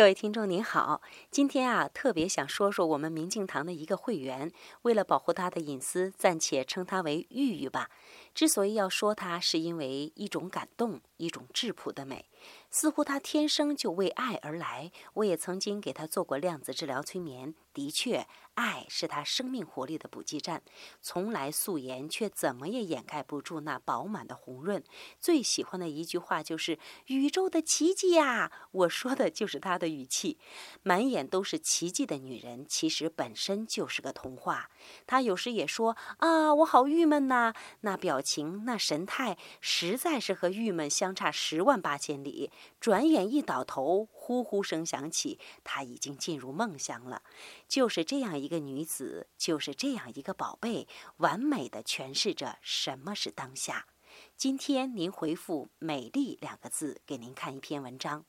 各位听众您好，今天啊，特别想说说我们明镜堂的一个会员，为了保护他的隐私，暂且称他为玉玉吧。之所以要说他，是因为一种感动，一种质朴的美。似乎他天生就为爱而来。我也曾经给他做过量子治疗催眠，的确，爱是他生命活力的补给站。从来素颜，却怎么也掩盖不住那饱满的红润。最喜欢的一句话就是“宇宙的奇迹呀”，我说的就是他的语气。满眼都是奇迹的女人，其实本身就是个童话。她有时也说：“啊，我好郁闷呐。”那表情，那神态，实在是和郁闷相差十万八千里。转眼一倒头，呼呼声响起，她已经进入梦乡了。就是这样一个女子，就是这样一个宝贝，完美的诠释着什么是当下。今天您回复“美丽”两个字，给您看一篇文章。